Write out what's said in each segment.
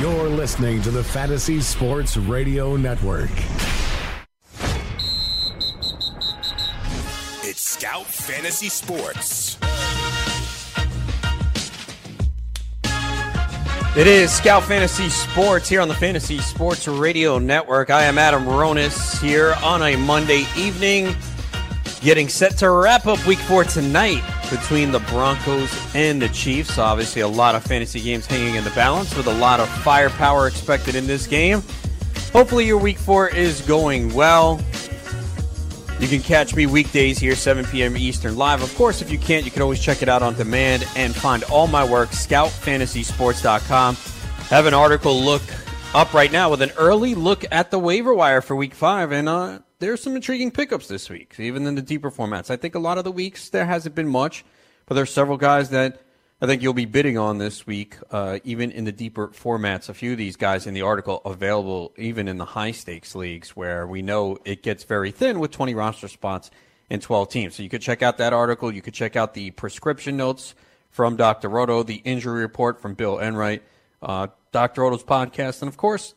You're listening to the Fantasy Sports Radio Network. It's Scout Fantasy Sports. It is Scout Fantasy Sports here on the Fantasy Sports Radio Network. I am Adam Ronis here on a Monday evening, getting set to wrap up week four tonight between the Broncos and the Chiefs. Obviously, a lot of fantasy games hanging in the balance with a lot of firepower expected in this game. Hopefully, your week four is going well. You can catch me weekdays here, 7 p.m. Eastern live. Of course, if you can't, you can always check it out on demand and find all my work, scoutfantasysports.com. Have an article look up right now with an early look at the waiver wire for week five. And uh, there's some intriguing pickups this week, even in the deeper formats. I think a lot of the weeks there hasn't been much, but there's several guys that I think you'll be bidding on this week, uh, even in the deeper formats. A few of these guys in the article available even in the high stakes leagues where we know it gets very thin with 20 roster spots and 12 teams. So you could check out that article. You could check out the prescription notes from Dr. Roto, the injury report from Bill Enright, uh, Dr. Roto's podcast, and of course,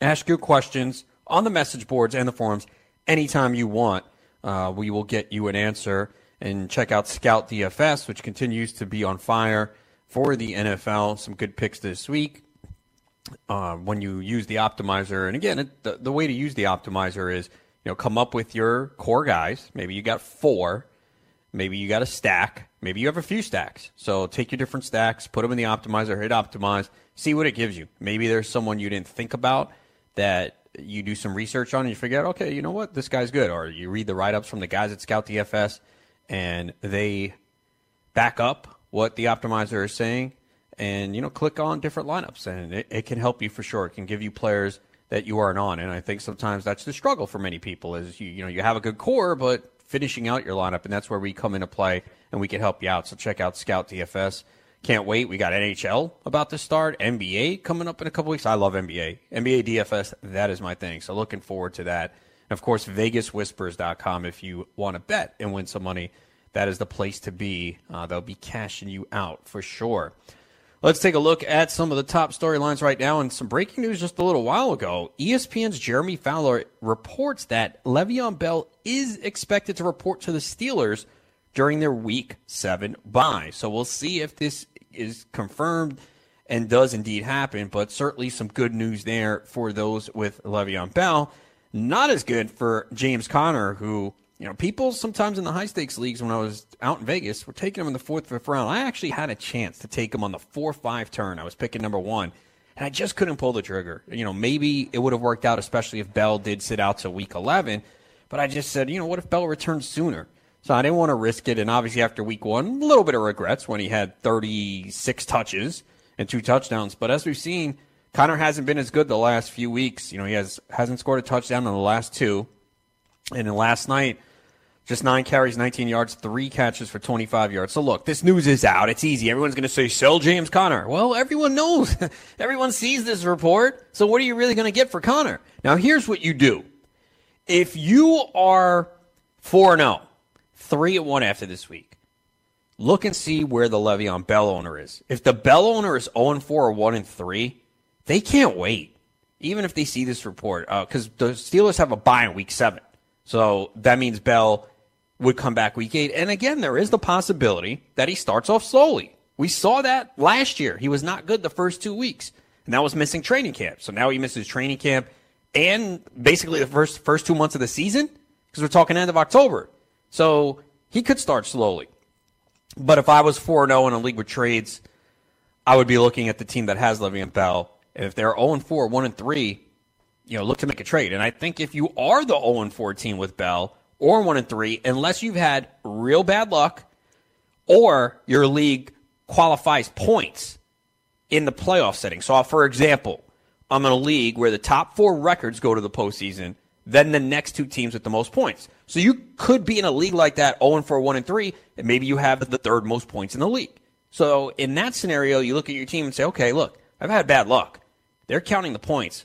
ask your questions on the message boards and the forums anytime you want. Uh, we will get you an answer and check out Scout DFS, which continues to be on fire for the NFL. Some good picks this week. Uh, when you use the optimizer, and again, it, the, the way to use the optimizer is you know come up with your core guys. Maybe you got four, maybe you got a stack, maybe you have a few stacks. So take your different stacks, put them in the optimizer, hit optimize, see what it gives you. Maybe there's someone you didn't think about that you do some research on and you figure out, okay, you know what, this guy's good. Or you read the write ups from the guys at Scout DFS and they back up what the optimizer is saying and you know click on different lineups. And it, it, can help you for sure. It can give you players that you aren't on. And i think sometimes that's the struggle for many people is you, you know you have a good core but finishing out your lineup and that's where we come into play and we can help you out. So check out scout dfs can't wait we got nhl about to start nba coming up in a couple weeks i love nba nba dfs that is my thing so looking forward to that and of course, VegasWhispers.com if you want to bet and win some money. That is the place to be. Uh, they'll be cashing you out for sure. Let's take a look at some of the top storylines right now and some breaking news just a little while ago. ESPN's Jeremy Fowler reports that Le'Veon Bell is expected to report to the Steelers during their week seven bye. So we'll see if this is confirmed and does indeed happen, but certainly some good news there for those with Le'Veon Bell. Not as good for James Conner, who, you know, people sometimes in the high stakes leagues when I was out in Vegas were taking him in the fourth, fifth round. I actually had a chance to take him on the four five turn. I was picking number one, and I just couldn't pull the trigger. You know, maybe it would have worked out, especially if Bell did sit out to week 11. But I just said, you know, what if Bell returns sooner? So I didn't want to risk it. And obviously, after week one, a little bit of regrets when he had 36 touches and two touchdowns. But as we've seen, Conner hasn't been as good the last few weeks. You know, he has hasn't scored a touchdown in the last two. And then last night, just nine carries, 19 yards, three catches for 25 yards. So look, this news is out. It's easy. Everyone's going to say, sell James Conner. Well, everyone knows. everyone sees this report. So what are you really going to get for Conner? Now, here's what you do. If you are 4 0, 3 at 1 after this week, look and see where the Le'Veon Bell owner is. If the Bell owner is 0 4 or 1 3, they can't wait, even if they see this report, because uh, the Steelers have a bye in week seven. So that means Bell would come back week eight. And again, there is the possibility that he starts off slowly. We saw that last year. He was not good the first two weeks, and that was missing training camp. So now he misses training camp and basically the first first two months of the season because we're talking end of October. So he could start slowly. But if I was 4 0 in a league with trades, I would be looking at the team that has Le'Veon Bell And if they're 0 4, 1 3, you know, look to make a trade. And I think if you are the 0 4 team with Bell or 1 3, unless you've had real bad luck or your league qualifies points in the playoff setting. So, for example, I'm in a league where the top four records go to the postseason, then the next two teams with the most points. So you could be in a league like that, 0 4, 1 and 3, and maybe you have the third most points in the league. So in that scenario, you look at your team and say, okay, look, I've had bad luck. They're counting the points.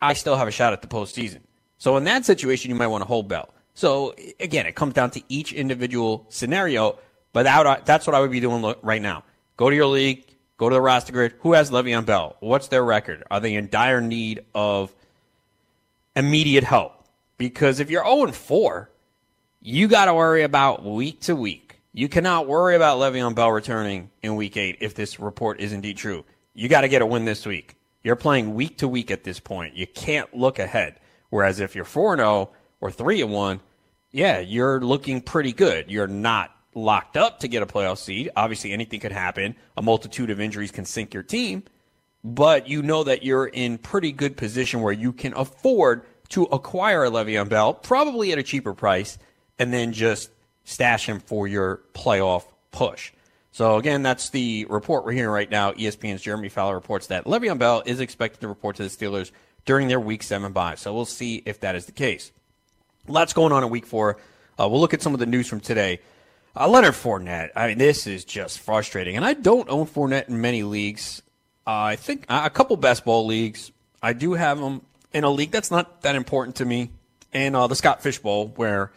I still have a shot at the postseason. So in that situation, you might want to hold Bell. So again, it comes down to each individual scenario, but that, that's what I would be doing right now. Go to your league, Go to the roster grid. Who has Le'Veon Bell? What's their record? Are they in dire need of immediate help? Because if you're 0 4, you got to worry about week to week. You cannot worry about Le'Veon Bell returning in week eight if this report is indeed true. You got to get a win this week. You're playing week to week at this point. You can't look ahead. Whereas if you're 4 0 or 3 1, yeah, you're looking pretty good. You're not locked up to get a playoff seed. Obviously, anything could happen. A multitude of injuries can sink your team, but you know that you're in pretty good position where you can afford to acquire a Le'Veon Bell, probably at a cheaper price, and then just stash him for your playoff push. So again, that's the report we're hearing right now. ESPN's Jeremy Fowler reports that Le'Veon Bell is expected to report to the Steelers during their Week Seven bye. So we'll see if that is the case. Lots going on in Week Four. Uh, we'll look at some of the news from today. Uh, Leonard Fournette. I mean, this is just frustrating. And I don't own Fournette in many leagues. Uh, I think uh, a couple best ball leagues. I do have him in a league that's not that important to me. And uh, the Scott Fish Bowl, where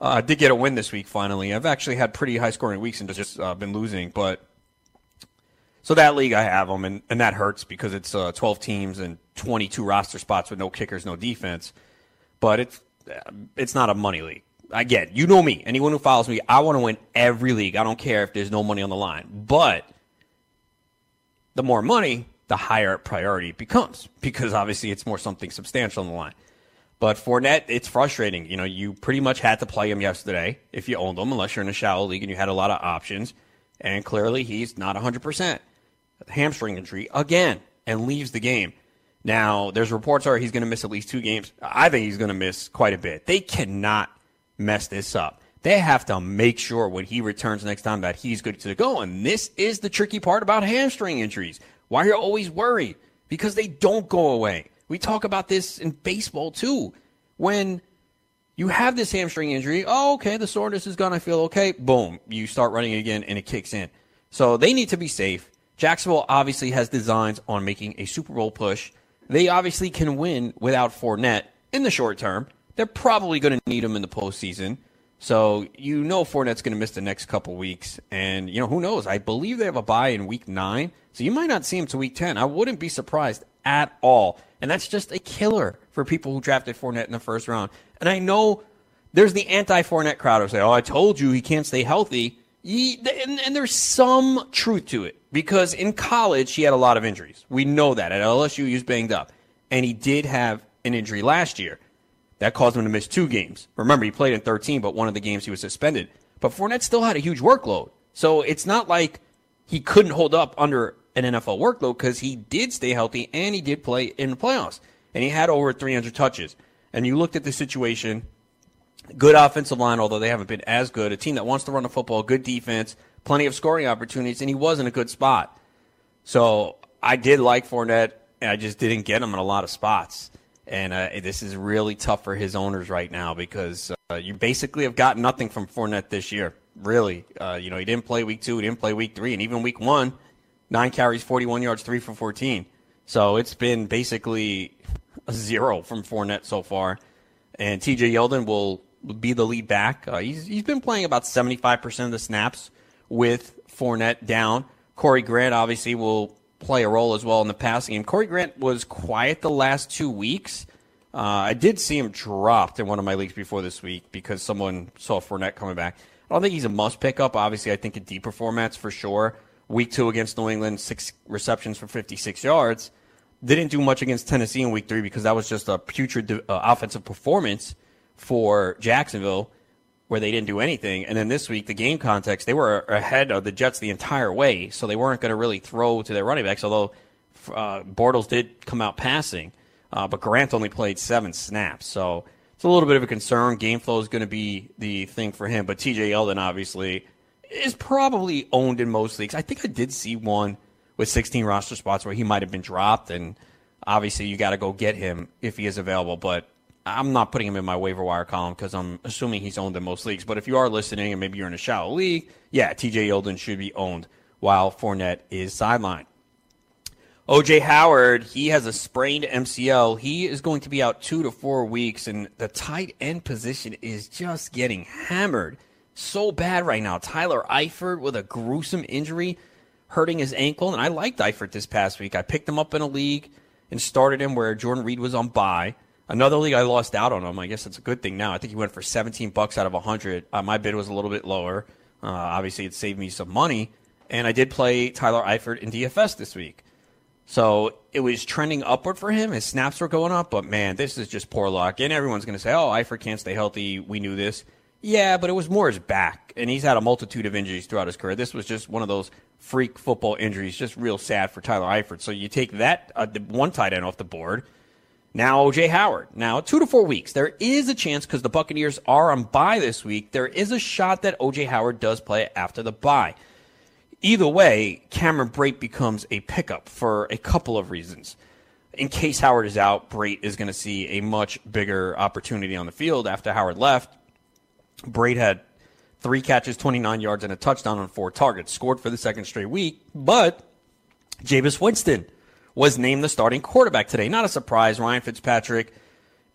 uh, I did get a win this week finally. I've actually had pretty high scoring weeks and just uh, been losing. But so that league, I have them, and, and that hurts because it's 12 teams and 22 roster spots with no kickers, no defense. But it's it's not a money league. Again, you know me. Anyone who follows me, I want to win every league. I don't care if there's no money on the line. But the more money, the higher priority it becomes because obviously it's more something substantial on the line. But Fournette, it's frustrating. You know, you pretty much had to play him yesterday if you owned him, unless you're in a shallow league and you had a lot of options. And clearly, he's not 100%. Hamstring injury again and leaves the game. Now, there's reports are he's going to miss at least two games. I think he's going to miss quite a bit. They cannot mess this up. They have to make sure when he returns next time that he's good to go. And this is the tricky part about hamstring injuries. Why you're always worried? Because they don't go away. We talk about this in baseball too. When you have this hamstring injury, oh, okay, the soreness is gone. I feel okay. Boom, you start running again and it kicks in. So they need to be safe. Jacksonville obviously has designs on making a Super Bowl push. They obviously can win without Fournette in the short term. They're probably going to need him in the postseason. So you know Fournette's going to miss the next couple weeks, and you know who knows? I believe they have a bye in week nine, so you might not see him to week ten. I wouldn't be surprised at all, and that's just a killer for people who drafted Fournette in the first round. And I know there's the anti-Fournette crowd who say, "Oh, I told you he can't stay healthy," and, and there's some truth to it because in college he had a lot of injuries. We know that at LSU he was banged up, and he did have an injury last year. That caused him to miss two games. Remember, he played in 13, but one of the games he was suspended. But Fournette still had a huge workload. So it's not like he couldn't hold up under an NFL workload because he did stay healthy and he did play in the playoffs. And he had over 300 touches. And you looked at the situation, good offensive line, although they haven't been as good, a team that wants to run the football, good defense, plenty of scoring opportunities, and he was in a good spot. So I did like Fournette, and I just didn't get him in a lot of spots. And uh, this is really tough for his owners right now because uh, you basically have got nothing from Fournette this year. Really, uh, you know, he didn't play week two, he didn't play week three, and even week one, nine carries, 41 yards, three for 14. So it's been basically a zero from Fournette so far. And TJ Yeldon will be the lead back. Uh, he's, he's been playing about 75% of the snaps with Fournette down. Corey Grant obviously will play a role as well in the passing game. Corey Grant was quiet the last two weeks. Uh, I did see him dropped in one of my leagues before this week because someone saw Fournette coming back. I don't think he's a must pick up. Obviously, I think in deeper formats for sure. Week two against New England, six receptions for 56 yards. Didn't do much against Tennessee in week three because that was just a putrid uh, offensive performance for Jacksonville where they didn't do anything. And then this week, the game context, they were ahead of the Jets the entire way, so they weren't going to really throw to their running backs, although uh, Bortles did come out passing. Uh, but Grant only played seven snaps, so it's a little bit of a concern. Game flow is going to be the thing for him, but TJ Yeldon obviously is probably owned in most leagues. I think I did see one with 16 roster spots where he might have been dropped. And obviously, you got to go get him if he is available. But I'm not putting him in my waiver wire column because I'm assuming he's owned in most leagues. But if you are listening and maybe you're in a shallow league, yeah, TJ Yeldon should be owned while Fournette is sidelined. OJ Howard, he has a sprained MCL. He is going to be out two to four weeks, and the tight end position is just getting hammered so bad right now. Tyler Eifert with a gruesome injury hurting his ankle, and I liked Eifert this past week. I picked him up in a league and started him where Jordan Reed was on bye. Another league I lost out on him. I guess it's a good thing now. I think he went for 17 bucks out of 100. Uh, my bid was a little bit lower. Uh, obviously, it saved me some money, and I did play Tyler Eifert in DFS this week. So it was trending upward for him. His snaps were going up, but man, this is just poor luck. And everyone's going to say, "Oh, Eifert can't stay healthy." We knew this. Yeah, but it was more his back, and he's had a multitude of injuries throughout his career. This was just one of those freak football injuries, just real sad for Tyler Eifert. So you take that uh, one tight end off the board. Now OJ Howard. Now two to four weeks. There is a chance because the Buccaneers are on bye this week. There is a shot that OJ Howard does play after the bye. Either way, Cameron Brate becomes a pickup for a couple of reasons. In case Howard is out, Brate is going to see a much bigger opportunity on the field after Howard left. Brate had three catches, 29 yards, and a touchdown on four targets. Scored for the second straight week, but Jameis Winston was named the starting quarterback today. Not a surprise. Ryan Fitzpatrick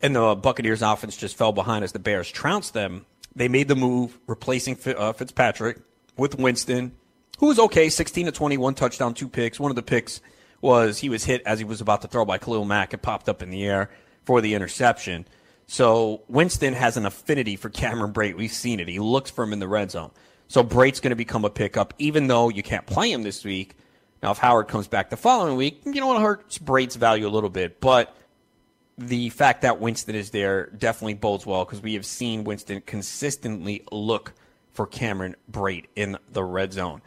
and the Buccaneers offense just fell behind as the Bears trounced them. They made the move, replacing uh, Fitzpatrick with Winston, who was okay, 16 to 21, touchdown, two picks. One of the picks was he was hit as he was about to throw by Khalil Mack and popped up in the air for the interception. So Winston has an affinity for Cameron Brate. We've seen it. He looks for him in the red zone. So Brate's going to become a pickup, even though you can't play him this week. Now, if Howard comes back the following week, you know it hurts Brate's value a little bit. But the fact that Winston is there definitely bodes well because we have seen Winston consistently look for Cameron Brate in the red zone.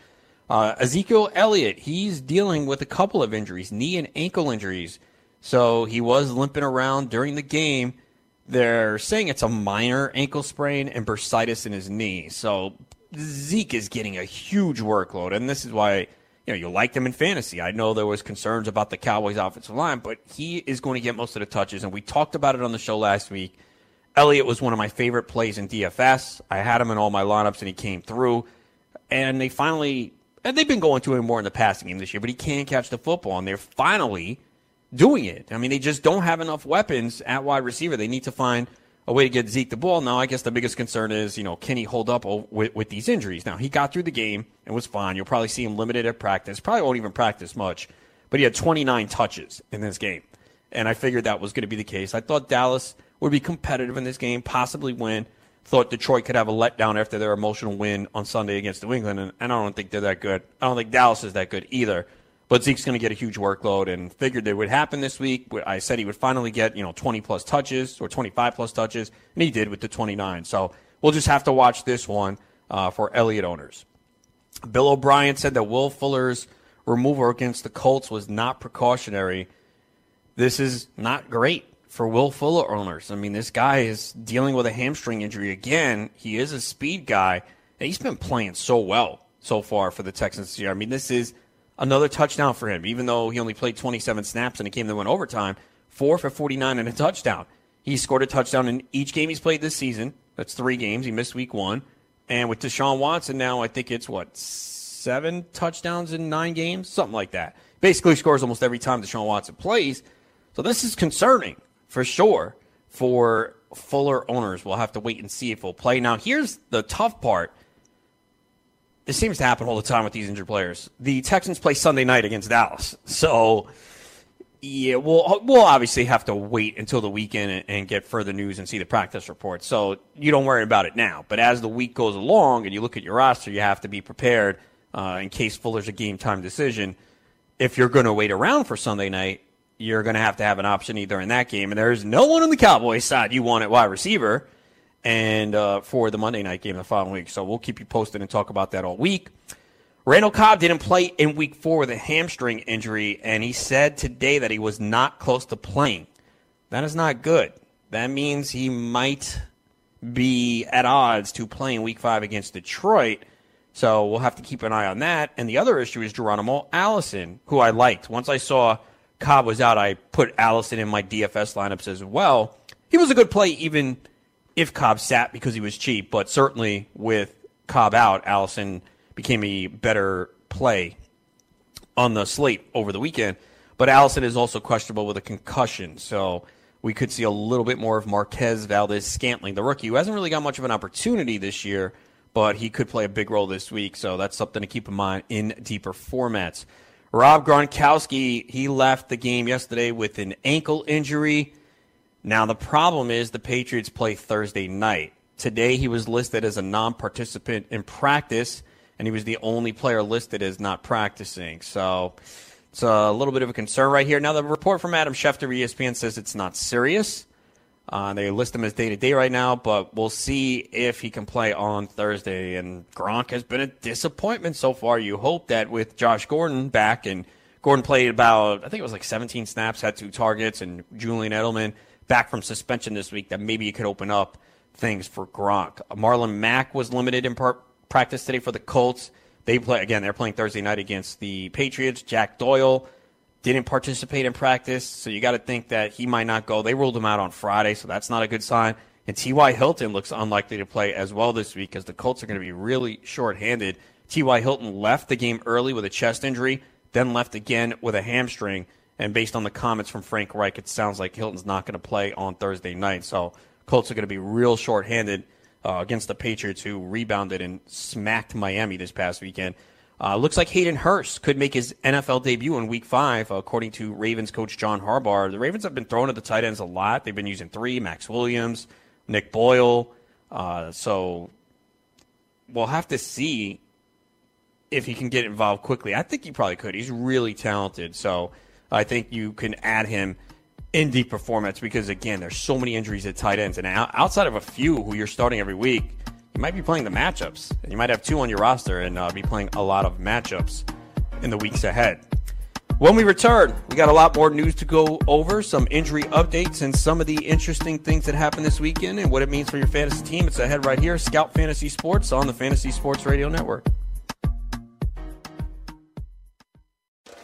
Uh, Ezekiel Elliott, he's dealing with a couple of injuries, knee and ankle injuries. So he was limping around during the game. They're saying it's a minor ankle sprain and bursitis in his knee. So Zeke is getting a huge workload, and this is why you know you liked him in fantasy. I know there was concerns about the Cowboys' offensive line, but he is going to get most of the touches, and we talked about it on the show last week. Elliott was one of my favorite plays in DFS. I had him in all my lineups, and he came through. And they finally, and they've been going to him more in the passing game this year, but he can't catch the football, and they're finally doing it. I mean, they just don't have enough weapons at wide receiver. They need to find a way to get Zeke the ball. Now, I guess the biggest concern is, you know, can he hold up with, with these injuries? Now, he got through the game and was fine. You'll probably see him limited at practice. Probably won't even practice much, but he had 29 touches in this game. And I figured that was going to be the case. I thought Dallas would be competitive in this game, possibly win. Thought Detroit could have a letdown after their emotional win on Sunday against New England, and I don't think they're that good. I don't think Dallas is that good either. But Zeke's going to get a huge workload and figured it would happen this week. I said he would finally get, you know, 20 plus touches or 25 plus touches, and he did with the 29. So we'll just have to watch this one uh, for Elliott owners. Bill O'Brien said that Will Fuller's removal against the Colts was not precautionary. This is not great for Will Fuller owners. I mean, this guy is dealing with a hamstring injury again. He is a speed guy, and he's been playing so well so far for the Texans this year. I mean, this is another touchdown for him, even though he only played 27 snaps in a game that went overtime. Four for 49 and a touchdown. He scored a touchdown in each game he's played this season. That's three games. He missed week one. And with Deshaun Watson now, I think it's what, seven touchdowns in nine games? Something like that. Basically scores almost every time Deshaun Watson plays. So this is concerning for sure for Fuller owners. We'll have to wait and see if he'll play. Now, here's the tough part this seems to happen all the time with these injured players. The Texans play Sunday night against Dallas, so yeah, we'll we'll obviously have to wait until the weekend and, and, get further news and see the practice report. So you don't worry about it now. But as the week goes along and you look at your roster, you have to be prepared uh, in case Fuller's a game time decision. If you're going to wait around for Sunday night, you're going to have to have an option either in that game, and there's no one on the Cowboys side you want at wide receiver and uh, for the Monday night game the following week. So we'll keep you posted and talk about that all week. Randall Cobb didn't play in week four with a hamstring injury, and he said today that he was not close to playing. That is not good. That means he might be at odds to playing week five against Detroit. So we'll have to keep an eye on that. And the other issue is Geronimo Allison, who I liked. Once I saw Cobb was out, I put Allison in my DFS lineups as well. He was a good play even if Cobb sat because he was cheap, but certainly with Cobb out, Allison became a better play on the slate over the weekend. But Allison is also questionable with a concussion, so we could see a little bit more of Marquez Valdes Scantling, the rookie, who hasn't really got much of an opportunity this year, but he could play a big role this week, so that's something to keep in mind in deeper formats. Rob Gronkowski, he left the game yesterday with an ankle injury. Now, the problem is the Patriots play Thursday night. Today, he was listed as a non participant in practice, and he was the only player listed as not practicing. So it's a little bit of a concern right here. Now, the report from Adam Schefter, ESPN, says it's not serious. Uh, they list him as day to day right now, but we'll see if he can play on Thursday. And Gronk has been a disappointment so far. You hope that with Josh Gordon back, and Gordon played about, I think it was like 17 snaps, had two targets, and Julian Edelman back from suspension this week, that maybe it could open up things for Gronk. Marlon Mack was limited in practice today for the Colts. They play again. They're playing Thursday night against the Patriots. Jack Doyle didn't participate in practice, so you got to think that he might not go. They ruled him out on Friday, so that's not a good sign. And T.Y. Hilton looks unlikely to play as well this week because the Colts are going to be really short-handed. T.Y. Hilton left the game early with a chest injury, then left again with a hamstring. And based on the comments from Frank Reich, it sounds like Hilton's not going to play on Thursday night. So Colts are going to be real short-handed uh, against the Patriots, who rebounded and smacked Miami this past weekend. Uh, looks like Hayden Hurst could make his NFL debut in Week Five, according to Ravens coach John Harbaugh. The Ravens have been throwing at the tight ends a lot. They've been using three: Maxx Williams, Nick Boyle. Uh, so we'll have to see if he can get involved quickly. I think he probably could. He's really talented. So I think you can add him in deep performance because again, there's so many injuries at tight ends, and outside of a few who you're starting every week, you might be playing the matchups. You might have two on your roster and uh, be playing a lot of matchups in the weeks ahead. When we return, we got a lot more news to go over, some injury updates, and some of the interesting things that happened this weekend and what it means for your fantasy team. It's ahead right here, Scout Fantasy Sports on the Fantasy Sports Radio Network.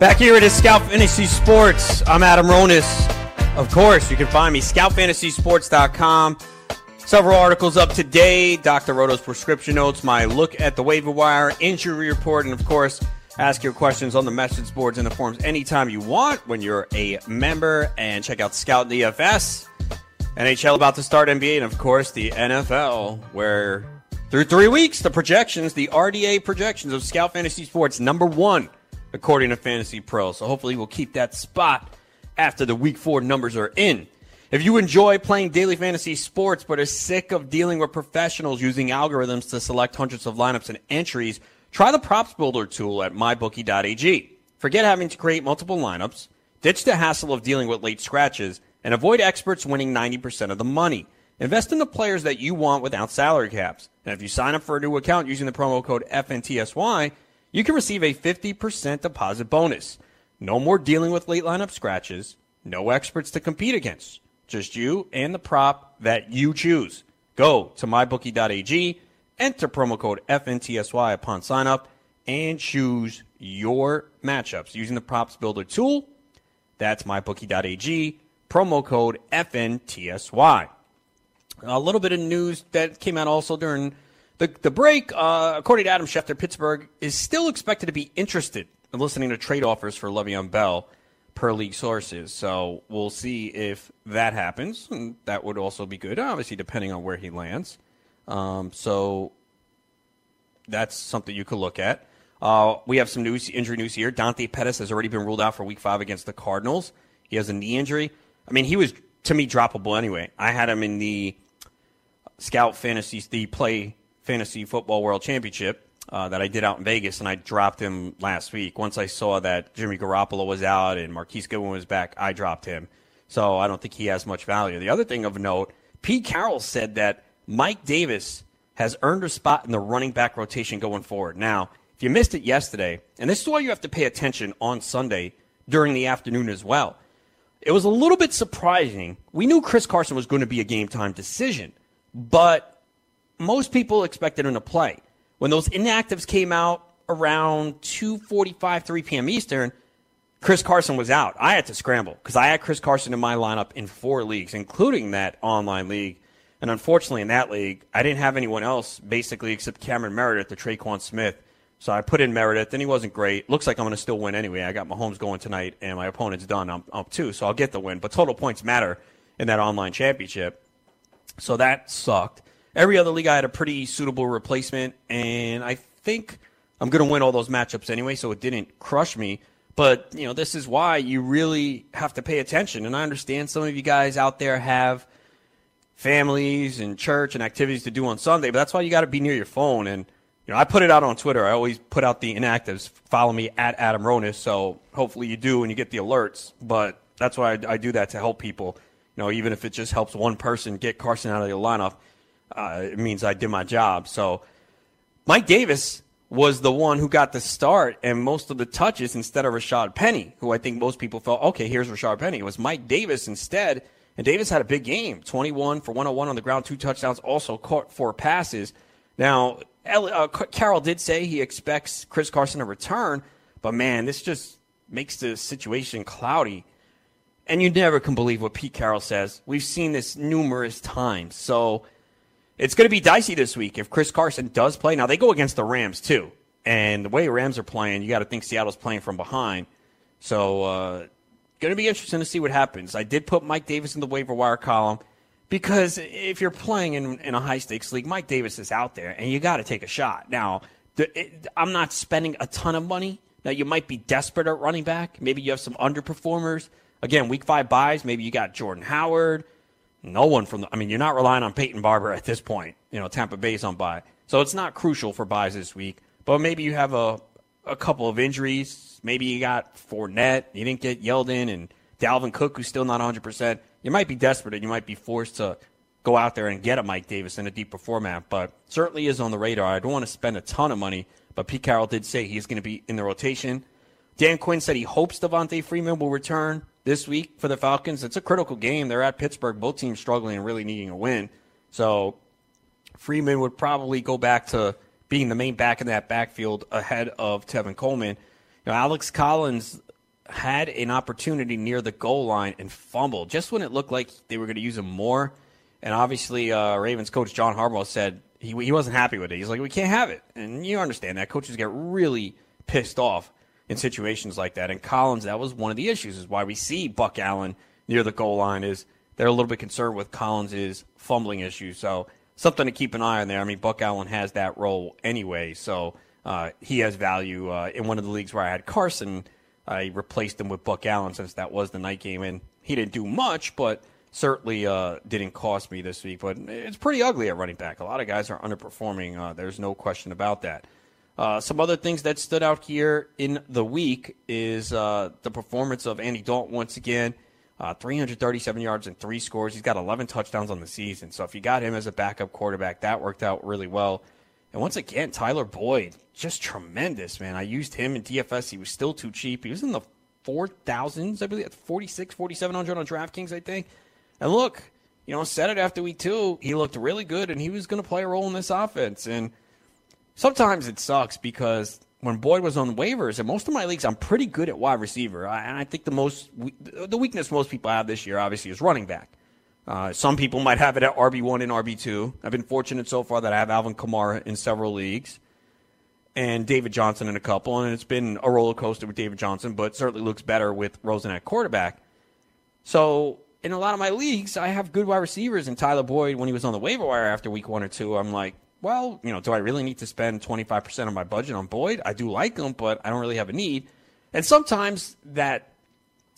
Back here at Scout Fantasy Sports, I'm Adam Ronis. Of course, you can find me, scoutfantasysports.com. Several articles up today, Dr. Roto's prescription notes, my look at the waiver wire, injury report, and of course, ask your questions on the message boards and the forums anytime you want when you're a member. And check out Scout DFS. NHL about to start NBA, and of course, the NFL, where through three weeks, the projections, the RDA projections of Scout Fantasy Sports, number one according to Fantasy Pro. So hopefully we'll keep that spot after the week four numbers are in. If you enjoy playing daily fantasy sports but are sick of dealing with professionals using algorithms to select hundreds of lineups and entries, try the props builder tool at mybookie.ag. Forget having to create multiple lineups, ditch the hassle of dealing with late scratches, and avoid experts winning 90% of the money. Invest in the players that you want without salary caps. And if you sign up for a new account using the promo code FNTSY, you can receive a 50% deposit bonus. No more dealing with late lineup scratches, no experts to compete against, just you and the prop that you choose. Go to mybookie.ag, enter promo code FNTSY upon sign up, and choose your matchups using the props builder tool. That's mybookie.ag, promo code FNTSY. A little bit of news that came out also during the, the break, uh, according to Adam Schefter, Pittsburgh is still expected to be interested in listening to trade offers for Le'Veon Bell per league sources. So we'll see if that happens. And that would also be good, obviously, depending on where he lands. Um, so that's something you could look at. Uh, we have some news, injury news here. Dante Pettis has already been ruled out for Week Five against the Cardinals. He has a knee injury. I mean, he was to me droppable anyway. I had him in the Scout Fantasy, the Play Fantasy Football World Championship uh, that I did out in Vegas, and I dropped him last week. Once I saw that Jimmy Garoppolo was out and Marquise Goodwin was back, I dropped him. So I don't think he has much value. The other thing of note, Pete Carroll said that Mike Davis has earned a spot in the running back rotation going forward. Now, if you missed it yesterday, and this is why you have to pay attention on Sunday during the afternoon as well. It was a little bit surprising. We knew Chris Carson was going to be a game time decision, but most people expected him to play. When those inactives came out around 2:45, 3 p.m. Eastern, Chris Carson was out. I had to scramble because I had Chris Carson in my lineup in four leagues, including that online league. And unfortunately, in that league, I didn't have anyone else basically except Cameron Meredith, the Tre'Quan Smith. So I put in Meredith, and he wasn't great. Looks like I'm going to still win anyway. I got Mahomes going tonight, and my opponent's done. I'm up two, so I'll get the win. But total points matter in that online championship. So that sucked. Every other league, I had a pretty suitable replacement, and I think I'm going to win all those matchups anyway, so it didn't crush me. But, you know, this is why you really have to pay attention. And I understand some of you guys out there have families and church and activities to do on Sunday, but that's why you got to be near your phone. And, you know, I put it out on Twitter. I always put out the inactives. Follow me at Adam Ronis. So hopefully you do and you get the alerts. But that's why I, I do that to help people. You know, even if it just helps one person get Carson out of the lineup, uh, it means I did my job. So Mike Davis was the one who got the start and most of the touches instead of Rashad Penny, who I think most people felt, okay, here's Rashad Penny. It was Mike Davis instead. And Davis had a big game 21 for 101 on the ground, two touchdowns, also caught four passes. Now, uh, Carroll did say he expects Chris Carson to return, but man, this just makes the situation cloudy. And you never can believe what Pete Carroll says. We've seen this numerous times. So it's going to be dicey this week if Chris Carson does play. Now, they go against the Rams, too. And the way Rams are playing, you got to think Seattle's playing from behind. So, uh, going to be interesting to see what happens. I did put Mike Davis in the waiver wire column. Because if you're playing in, in a high stakes league, Mike Davis is out there, and you got to take a shot. Now, the, it, I'm not spending a ton of money. Now, you might be desperate at running back. Maybe you have some underperformers. Again, week five byes. Maybe you got Jordan Howard. No one from the. I mean, you're not relying on Peyton Barber at this point. You know, Tampa Bay's on bye, so it's not crucial for byes this week. But maybe you have a a couple of injuries. Maybe you got Fournette. You didn't get Yeldon and Dalvin Cook, who's still not 100 percent you might be desperate and you might be forced to go out there and get a Mike Davis in a deeper format, but certainly is on the radar. I don't want to spend a ton of money, but Pete Carroll did say he's going to be in the rotation. Dan Quinn said he hopes Devonta Freeman will return this week for the Falcons. It's a critical game. They're at Pittsburgh, both teams struggling and really needing a win. So Freeman would probably go back to being the main back in that backfield ahead of Tevin Coleman. You know, Alex Collins had an opportunity near the goal line and fumbled just when it looked like they were going to use him more. And obviously, uh, Ravens coach John Harbaugh said he, he wasn't happy with it. He's like, we can't have it. And you understand that. Coaches get really pissed off in situations like that. And Collins, that was one of the issues, is why we see Buck Allen near the goal line is they're a little bit concerned with Collins' fumbling issues. So something to keep an eye on there. I mean, Buck Allen has that role anyway, so uh, he has value uh, in one of the leagues where I had Carson – I replaced him with Buck Allen since that was the night game, and he didn't do much, but certainly uh, didn't cost me this week. But it's pretty ugly at running back. A lot of guys are underperforming. Uh, there's no question about that. Uh, some other things that stood out here in the week is uh, the performance of Andy Dalton once again. Uh, 337 yards and three scores. He's got 11 touchdowns on the season. So if you got him as a backup quarterback, that worked out really well. And once again, Tyler Boyd, just tremendous, man. I used him in DFS. He was still too cheap. He was in the 4,000s, I believe, at 46, 4,700 on DraftKings, I think. And look, you know, said it after week two. He looked really good, and he was going to play a role in this offense. And sometimes it sucks because when Boyd was on waivers, and most of my leagues, I'm pretty good at wide receiver. And I think the most the weakness most people have this year, obviously, is running back. Uh, some people might have it at RB1 and RB2. I've been fortunate so far that I have Alvin Kamara in several leagues and David Johnson in a couple, and it's been a roller coaster with David Johnson, but certainly looks better with Rosen at quarterback. So in a lot of my leagues, I have good wide receivers, and Tyler Boyd, when he was on the waiver wire after week one or two, I'm like, well, you know, do I really need to spend 25% of my budget on Boyd? I do like him, but I don't really have a need. And sometimes that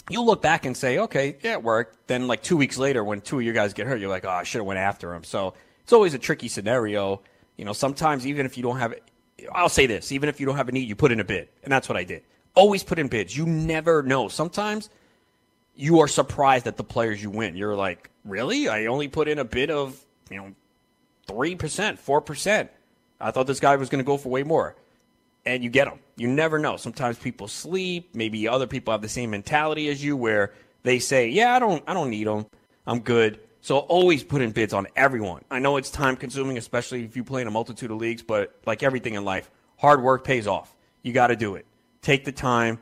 you'll look back and say, okay, yeah, it worked. Then like two weeks later, when two of your guys get hurt, you're like, oh, I should have went after him. So it's always a tricky scenario. You know, sometimes even if you don't have, I'll say this, even if you don't have a need, you put in a bid, and that's what I did. Always put in bids. You never know. Sometimes you are surprised at the players you win. You're like, really? I only put in a bid of, you know, three percent, four percent. I thought this guy was going to go for way more and you get them. You never know. Sometimes people sleep. Maybe other people have the same mentality as you, where they say, "Yeah, I don't, I don't need them. I'm good." So always put in bids on everyone. I know it's time consuming, especially if you play in a multitude of leagues, but like everything in life, hard work pays off. You got to do it. Take the time.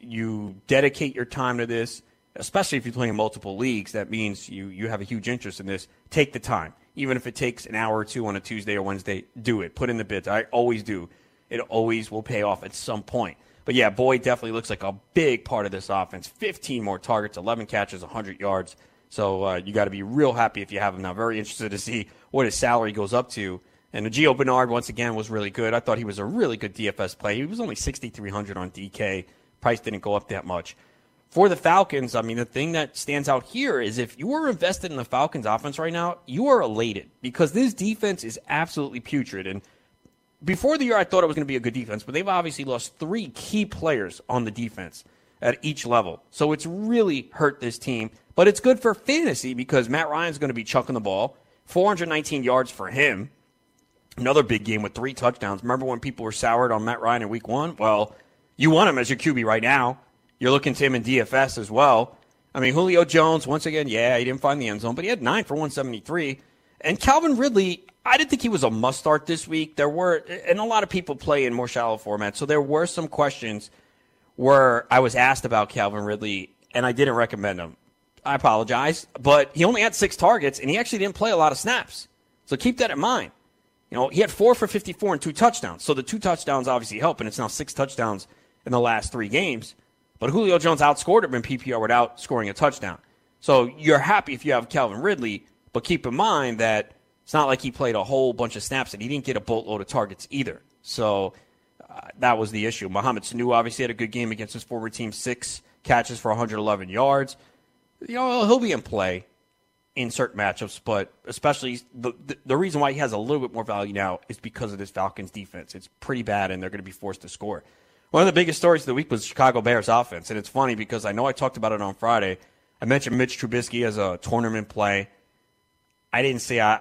You dedicate your time to this, especially if you're playing multiple leagues. That means you you have a huge interest in this. Take the time, even if it takes an hour or two on a Tuesday or Wednesday. Do it. Put in the bids. I always do it always will pay off at some point. But yeah, Boyd definitely looks like a big part of this offense. 15 more targets, 11 catches, 100 yards. So uh, you got to be real happy if you have him now. Very interested to see what his salary goes up to. And the Gio Bernard once again was really good. I thought he was a really good DFS play. He was only 6,300 on DK. Price didn't go up that much. For the Falcons, I mean, the thing that stands out here is if you are invested in the Falcons offense right now, you are elated because this defense is absolutely putrid. And before the year, I thought it was going to be a good defense, but they've obviously lost three key players on the defense at each level. So it's really hurt this team. But it's good for fantasy because Matt Ryan's going to be chucking the ball. 419 yards for him. Another big game with three touchdowns. Remember when people were soured on Matt Ryan in week one? Well, you want him as your QB right now. You're looking to him in DFS as well. I mean, Julio Jones, once again, yeah, he didn't find the end zone, but he had nine for 173. And Calvin Ridley, I didn't think he was a must start this week. There were, and a lot of people play in more shallow formats, so there were some questions where I was asked about Calvin Ridley, and I didn't recommend him. I apologize, but he only had six targets, and he actually didn't play a lot of snaps. So keep that in mind. You know, he had four for 54 and two touchdowns. So the two touchdowns obviously help, and it's now six touchdowns in the last three games. But Julio Jones outscored him in PPR without scoring a touchdown. So you're happy if you have Calvin Ridley, but keep in mind that it's not like he played a whole bunch of snaps and he didn't get a boatload of targets either. So uh, that was the issue. Mohamed Sanu obviously had a good game against his former team, six catches for 111 yards. You know, he'll be in play in certain matchups, but especially the, the, the reason why he has a little bit more value now is because of this Falcons defense. It's pretty bad, and they're going to be forced to score. One of the biggest stories of the week was Chicago Bears offense, and it's funny because I know I talked about it on Friday. I mentioned Mitch Trubisky as a tournament play. I didn't say I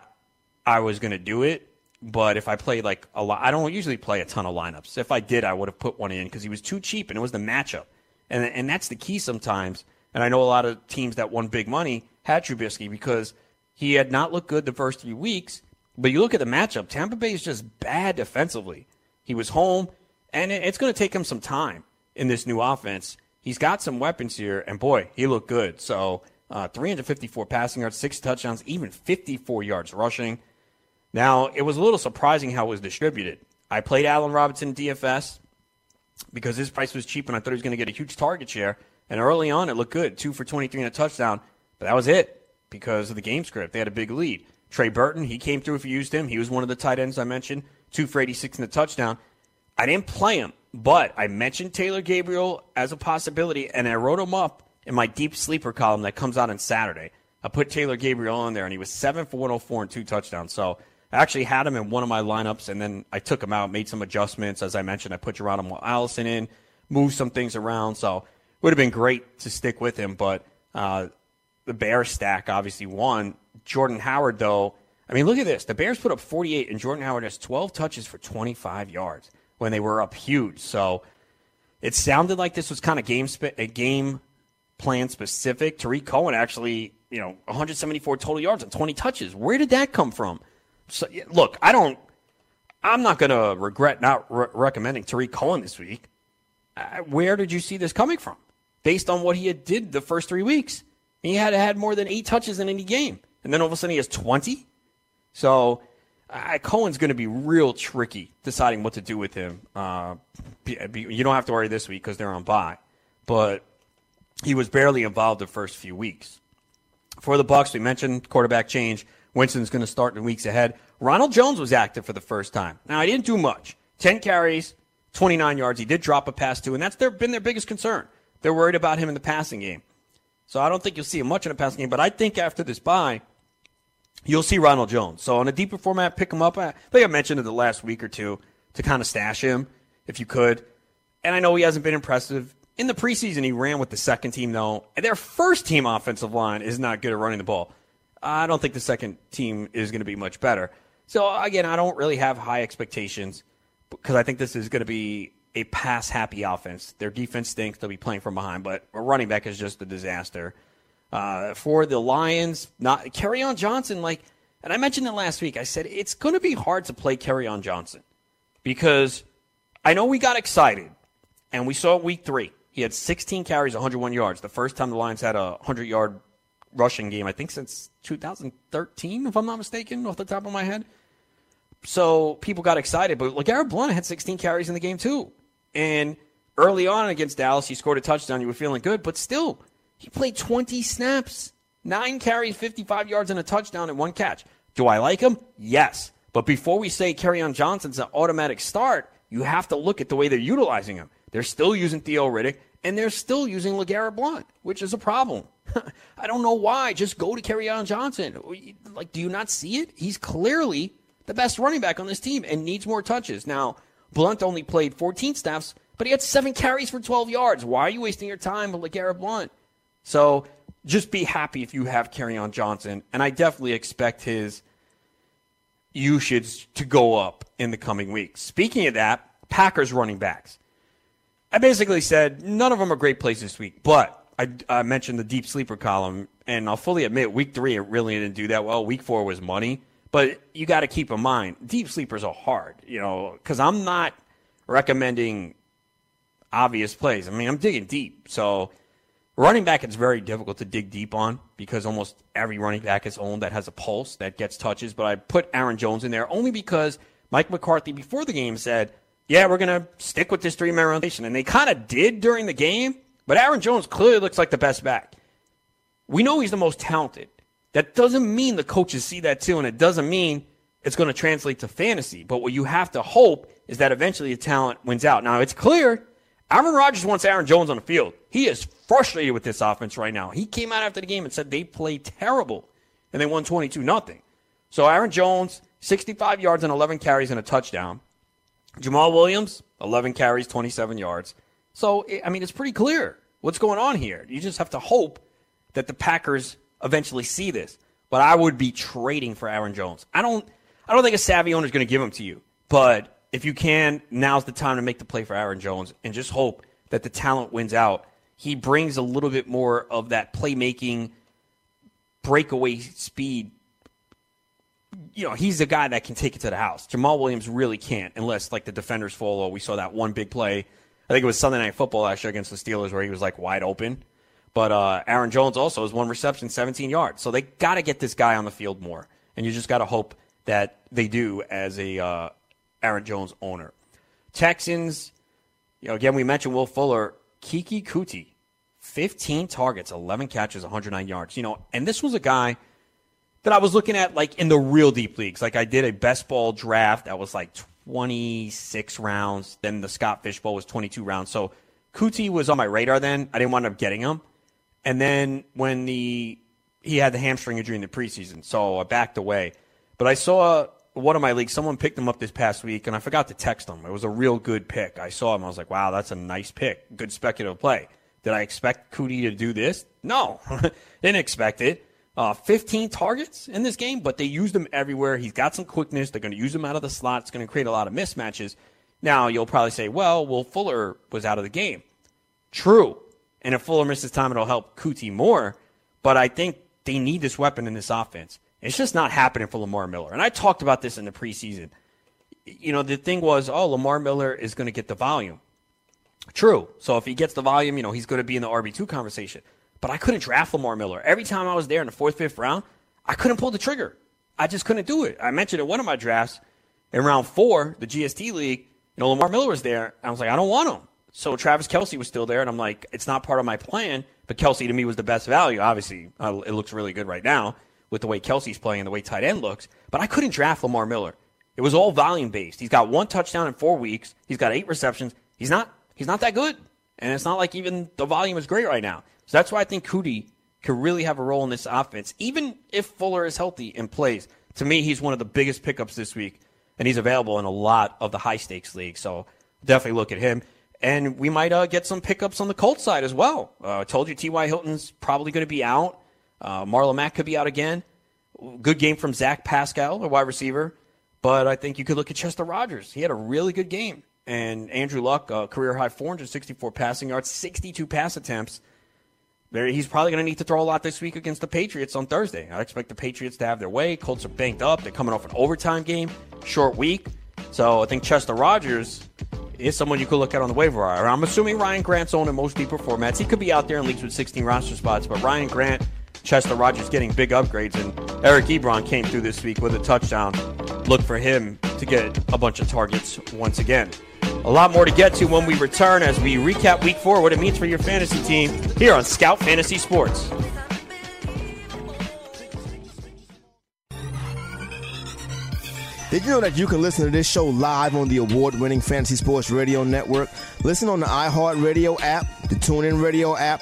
I was going to do it, but if I played like a lot, I don't usually play a ton of lineups. If I did, I would have put one in because he was too cheap and it was the matchup, and and that's the key sometimes. And I know a lot of teams that won big money had Trubisky because he had not looked good the first three weeks. But you look at the matchup, Tampa Bay is just bad defensively. He was home, and it's going to take him some time in this new offense. He's got some weapons here, and boy, he looked good. So uh, 354 passing yards, six touchdowns, even 54 yards rushing. Now, it was a little surprising how it was distributed. I played Allen Robinson DFS because his price was cheap and I thought he was going to get a huge target share. And early on, it looked good two for 23 and a touchdown. But that was it because of the game script. They had a big lead. Trey Burton, he came through if you used him. He was one of the tight ends I mentioned, two for 86 and a touchdown. I didn't play him, but I mentioned Taylor Gabriel as a possibility, and I wrote him up in my deep sleeper column that comes out on Saturday. I put Taylor Gabriel on there, and he was seven for 104 and two touchdowns. So I actually had him in one of my lineups, and then I took him out, made some adjustments. As I mentioned, I put Geronimo Allison in, moved some things around. So it would have been great to stick with him, but uh, the Bears stack obviously won. Jordan Howard, though, I mean, look at this. The Bears put up 48, and Jordan Howard has 12 touches for 25 yards when they were up huge. So it sounded like this was kind of game a game plan specific. Tarik Cohen actually, you know, 174 total yards and 20 touches. Where did that come from? So, look, I don't. I'm not going to regret not re- recommending Tarik Cohen this week. Uh, where did you see this coming from? Based on what he had did the first three weeks, he had had more than eight touches in any game, and then all of a sudden he has 20. So uh, Cohen's going to be real tricky deciding what to do with him. Uh, be, be, you don't have to worry this week because they're on bye, but he was barely involved the first few weeks. For the Bucs, we mentioned quarterback change. Winston's going to start in weeks ahead. Ronald Jones was active for the first time. Now, he didn't do much 10 carries, 29 yards. He did drop a pass, too, and that's their, been their biggest concern. They're worried about him in the passing game. So I don't think you'll see him much in the passing game, but I think after this bye, you'll see Ronald Jones. So on a deeper format, pick him up. I think I mentioned in the last week or two to kind of stash him if you could. And I know he hasn't been impressive. In the preseason, he ran with the second team, though. And their first team offensive line is not good at running the ball. I don't think the second team is going to be much better. So, again, I don't really have high expectations because I think this is going to be a pass happy offense. Their defense stinks. They'll be playing from behind, but a running back is just a disaster. Uh, for the Lions, not Kerryon Johnson, like, and I mentioned it last week. I said it's going to be hard to play Kerryon Johnson because I know we got excited and we saw week three. He had 16 carries, 101 yards. The first time the Lions had a 100 yard rushing game, I think since 2013, if I'm not mistaken, off the top of my head. So people got excited, but LeGarrette Blunt had 16 carries in the game too. And early on against Dallas, he scored a touchdown. You were feeling good, but still, he played 20 snaps, nine carries, 55 yards, and a touchdown and one catch. Do I like him? Yes. But before we say Kerryon Johnson's an automatic start, you have to look at the way they're utilizing him. They're still using Theo Riddick, and they're still using LeGarrette Blunt, which is a problem. I don't know why. Just go to Kerryon Johnson. Like, do you not see it? He's clearly the best running back on this team and needs more touches. Now, Blunt only played 14 snaps, but he had seven carries for 12 yards. Why are you wasting your time with LeGarrette Blunt? So just be happy if you have Kerryon Johnson. And I definitely expect his usage to go up in the coming weeks. Speaking of that, Packers running backs. I basically said none of them are great plays this week, but I, I, mentioned the deep sleeper column, and I'll fully admit week three it really didn't do that well. Week four was money, but you got to keep in mind deep sleepers are hard, you know, because I'm not recommending obvious plays. I mean, I'm digging deep, so running back it's very difficult to dig deep on because almost every running back is owned that has a pulse that gets touches. But I put Aaron Jones in there only because Mike McCarthy before the game said yeah, we're going to stick with this three man rotation. And they kind of did during the game, but Aaron Jones clearly looks like the best back. We know he's the most talented. That doesn't mean the coaches see that too, and it doesn't mean it's going to translate to fantasy. But what you have to hope is that eventually the talent wins out. Now, it's clear Aaron Rodgers wants Aaron Jones on the field. He is frustrated with this offense right now. He came out after the game and said they played terrible, and they won 22 nothing. So Aaron Jones, 65 yards and 11 carries and a touchdown. Jamaal Williams, 11 carries, 27 yards. So, I mean, it's pretty clear what's going on here. You just have to hope that the Packers eventually see this. But I would be trading for Aaron Jones. I don't I don't think a savvy owner is going to give him to you. But if you can, now's the time to make the play for Aaron Jones and just hope that the talent wins out. He brings a little bit more of that playmaking breakaway speed you know, he's a guy that can take it to the house. Jamaal Williams really can't unless like the defenders follow. We saw that one big play. I think it was Sunday Night Football actually against the Steelers where he was like wide open. But uh, Aaron Jones also has one reception, 17 yards. So they got to get this guy on the field more, and you just got to hope that they do as a uh, Aaron Jones owner. Texans, you know, again we mentioned Will Fuller, Keke Coutee, 15 targets, 11 catches, 109 yards. You know, and this was a guy that I was looking at like in the real deep leagues. Like I did a best ball draft that was like 26 rounds. Then the Scott Fish Bowl was 22 rounds. So Coutee was on my radar then. I didn't wind up getting him. And then when the he had the hamstring injury in the preseason, so I backed away. But I saw one of my leagues, someone picked him up this past week, and I forgot to text him. It was a real good pick. I saw him. I was like, wow, that's a nice pick. Good speculative play. Did I expect Coutee to do this? No, didn't expect it uh, 15 targets in this game, but they used him everywhere. He's got some quickness. They're going to use him out of the slot. It's going to create a lot of mismatches. Now, you'll probably say, well, Will Fuller was out of the game. True. And if Fuller misses time, it'll help Coutee more. But I think they need this weapon in this offense. It's just not happening for Lamar Miller. And I talked about this in the preseason. You know, the thing was, oh, Lamar Miller is going to get the volume. True. So if he gets the volume, you know, he's going to be in the RB2 conversation but I couldn't draft Lamar Miller. Every time I was there in the fourth, fifth round, I couldn't pull the trigger. I just couldn't do it. I mentioned in one of my drafts in round four, the GST league, you know, Lamar Miller was there. I was like, I don't want him. So Travis Kelce was still there, and I'm like, it's not part of my plan. But Kelce to me was the best value. Obviously, uh, it looks really good right now with the way Kelce's playing and the way tight end looks, but I couldn't draft Lamar Miller. It was all volume based. He's got one touchdown in four weeks. He's got eight receptions. He's not he's not that good. And it's not like even the volume is great right now. So that's why I think Coutee could really have a role in this offense, even if Fuller is healthy and plays. To me, he's one of the biggest pickups this week, and he's available in a lot of the high stakes leagues. So definitely look at him. And we might uh, get some pickups on the Colts side as well. Uh, I told you T.Y. Hilton's probably going to be out. Uh, Marlon Mack could be out again. Good game from Zach Pascal, a wide receiver. But I think you could look at Chester Rogers. He had a really good game. And Andrew Luck, uh, career high 464 passing yards, 62 pass attempts. He's probably going to need to throw a lot this week against the Patriots on Thursday. I expect the Patriots to have their way. Colts are banked up. They're coming off an overtime game, short week. So I think Chester Rogers is someone you could look at on the waiver wire. I'm assuming Ryan Grant's owned in most deeper formats. He could be out there in leagues with 16 roster spots, but Ryan Grant, Chester Rogers getting big upgrades, and Eric Ebron came through this week with a touchdown. Look for him to get a bunch of targets once again. A lot more to get to when we return as we recap week four, what it means for your fantasy team here on Scout Fantasy Sports. Did you know that you can listen to this show live on the award winning Fantasy Sports Radio Network? Listen on the iHeartRadio app, the TuneIn Radio app,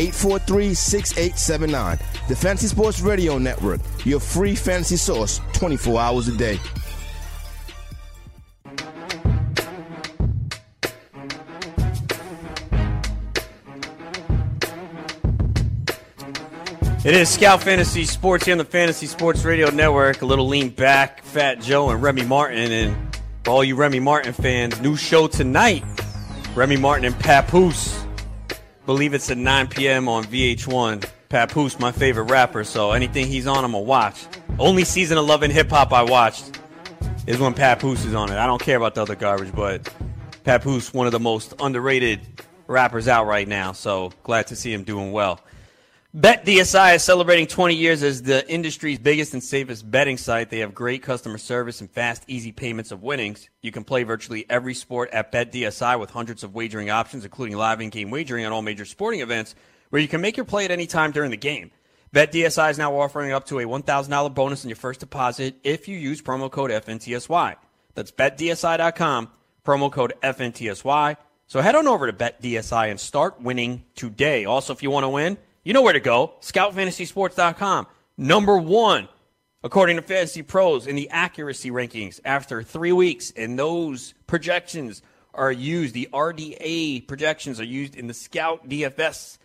843 6879. The Fantasy Sports Radio Network, your free fantasy source 24 hours a day. It is Scout Fantasy Sports here on the Fantasy Sports Radio Network. A little lean back, Fat Joe and Remy Martin. And for all you Remy Martin fans, new show tonight. Remy Martin and Papoose. Believe it's at 9 p.m. on VH1. Papoose, my favorite rapper, so anything he's on, I'm gonna watch. Only season of Love and Hip Hop I watched is when Papoose is on it. I don't care about the other garbage, but Papoose, one of the most underrated rappers out right now, so glad to see him doing well. BetDSI is celebrating 20 years as the industry's biggest and safest betting site. They have great customer service and fast, easy payments of winnings. You can play virtually every sport at BetDSI with hundreds of wagering options, including live in-game wagering on all major sporting events, where you can make your play at any time during the game. BetDSI is now offering up to a $1,000 bonus on your first deposit if you use promo code FNTSY. That's BetDSI.com, promo code FNTSY. So head on over to BetDSI and start winning today. Also, if you want to win, you know where to go. ScoutFantasySports.com. Number one, according to Fantasy Pros, in the accuracy rankings after three weeks. And those projections are used, the RDA projections are used in the Scout DFS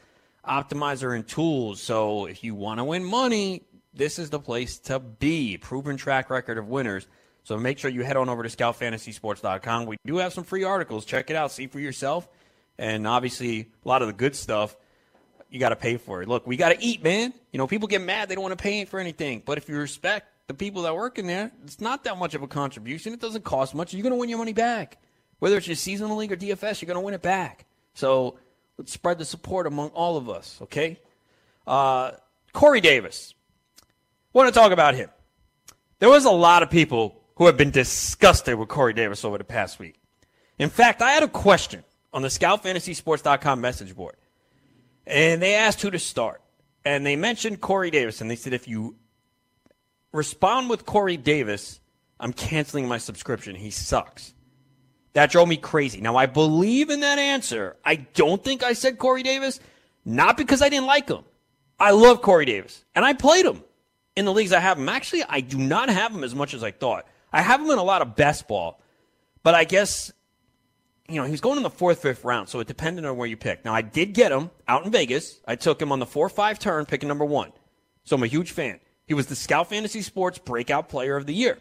optimizer and tools. So if you want to win money, this is the place to be. Proven track record of winners. So make sure you head on over to scoutfantasysports.com. We do have some free articles. Check it out. See for yourself. And obviously, a lot of the good stuff you got to pay for it. Look, we got to eat, man. You know, people get mad they don't want to pay for anything, but if you respect the people that work in there, it's not that much of a contribution. It doesn't cost much. You're going to win your money back, whether it's your seasonal league or DFS. You're going to win it back. So let's spread the support among all of us. Okay, uh, Corey Davis. Want to talk about him? There was a lot of people who have been disgusted with Corey Davis over the past week. In fact, I had a question on the ScoutFantasySports.com message board. And they asked who to start. And they mentioned Corey Davis. And they said, if you respond with Corey Davis, I'm canceling my subscription. He sucks. That drove me crazy. Now, I believe in that answer. I don't think I said Corey Davis, not because I didn't like him. I love Corey Davis, and I played him in the leagues I have him. Actually, I do not have him as much as I thought. I have him in a lot of best ball, but I guess you know, he was going in the fourth, fifth round, so it depended on where you pick. Now, I did get him out in Vegas. I took him on the 4 5 turn, picking number one. So I'm a huge fan. He was the Scout Fantasy Sports Breakout Player of the Year.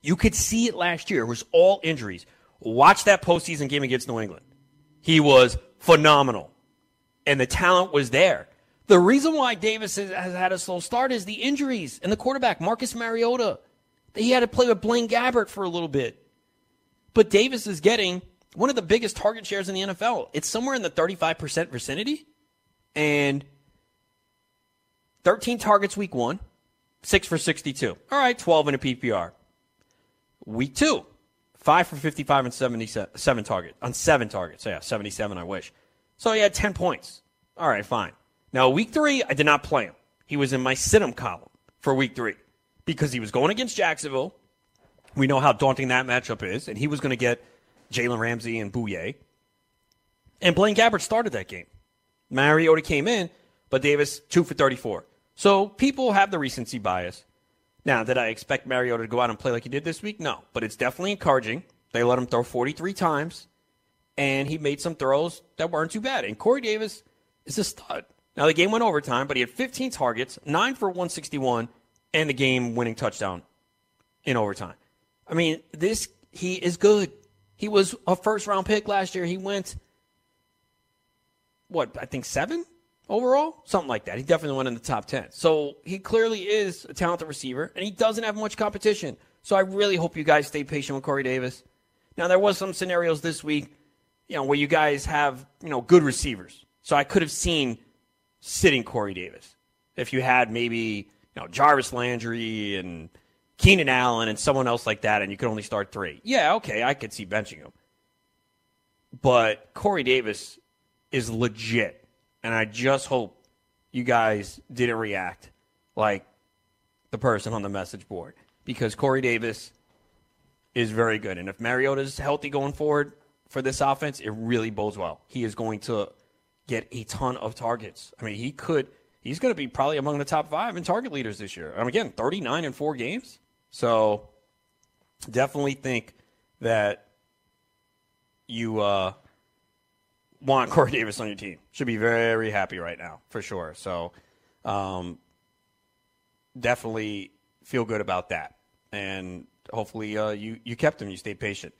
You could see it last year. It was all injuries. Watch that postseason game against New England. He was phenomenal. And the talent was there. The reason why Davis has, has had a slow start is the injuries and the quarterback, Marcus Mariota. He had to play with Blaine Gabbert for a little bit. But Davis is getting one of the biggest target shares in the NFL. It's somewhere in the 35% vicinity. And 13 targets week one, 6 for 62. All right, 12 in a PPR. Week two, 5 for 55 and 77 target on 7 targets. Yeah, 77, I wish. So he had 10 points. All right, fine. Now, week three, I did not play him. He was in my sit column for week three because he was going against Jacksonville. We know how daunting that matchup is, and he was going to get Jalen Ramsey and Bouye. And Blaine Gabbert started that game. Mariota came in, but Davis, 2 for 34. So people have the recency bias. Now, did I expect Mariota to go out and play like he did this week? No, but it's definitely encouraging. They let him throw 43 times, and he made some throws that weren't too bad. And Corey Davis is a stud. Now, the game went overtime, but he had 15 targets, 9 for 161, and the game winning touchdown in overtime. I mean, this, he is good. He was a first round pick last year. He went, what, I think seven overall? Something like that. He definitely went in the top 10. So he clearly is a talented receiver, and he doesn't have much competition. So I really hope you guys stay patient with Corey Davis. Now, there was some scenarios this week, you know, where you guys have, you know, good receivers. So I could have seen sitting Corey Davis. If you had maybe, you know, Jarvis Landry and Keenan Allen and someone else like that, and you could only start three. Yeah, okay, I could see benching him. But Corey Davis is legit. And I just hope you guys didn't react like the person on the message board. Because Corey Davis is very good. And if Mariota's healthy going forward for this offense, it really bodes well. He is going to get a ton of targets. I mean, he could. He's going to be probably among the top five in target leaders this year. I and again, 39 in four games. So definitely think that you uh, want Corey Davis on your team. Should be very happy right now, for sure. So um, definitely feel good about that. And hopefully uh, you, you kept him. You stayed patient.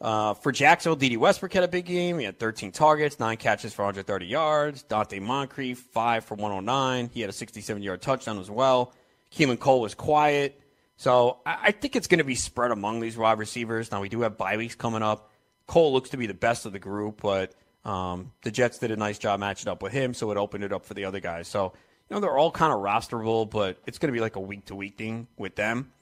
Uh, for Jacksonville, Dede Westbrook had a big game. He had 13 targets, nine catches for 130 yards. Donte Moncrief, five for 109. He had a 67 yard touchdown as well. Keelan Cole was quiet. So I, think it's going to be spread among these wide receivers. Now, we do have bye weeks coming up. Cole looks to be the best of the group, but um, the Jets did a nice job matching up with him, so it opened it up for the other guys. So, you know, they're all kind of rosterable, but it's going to be like a week to week thing with them.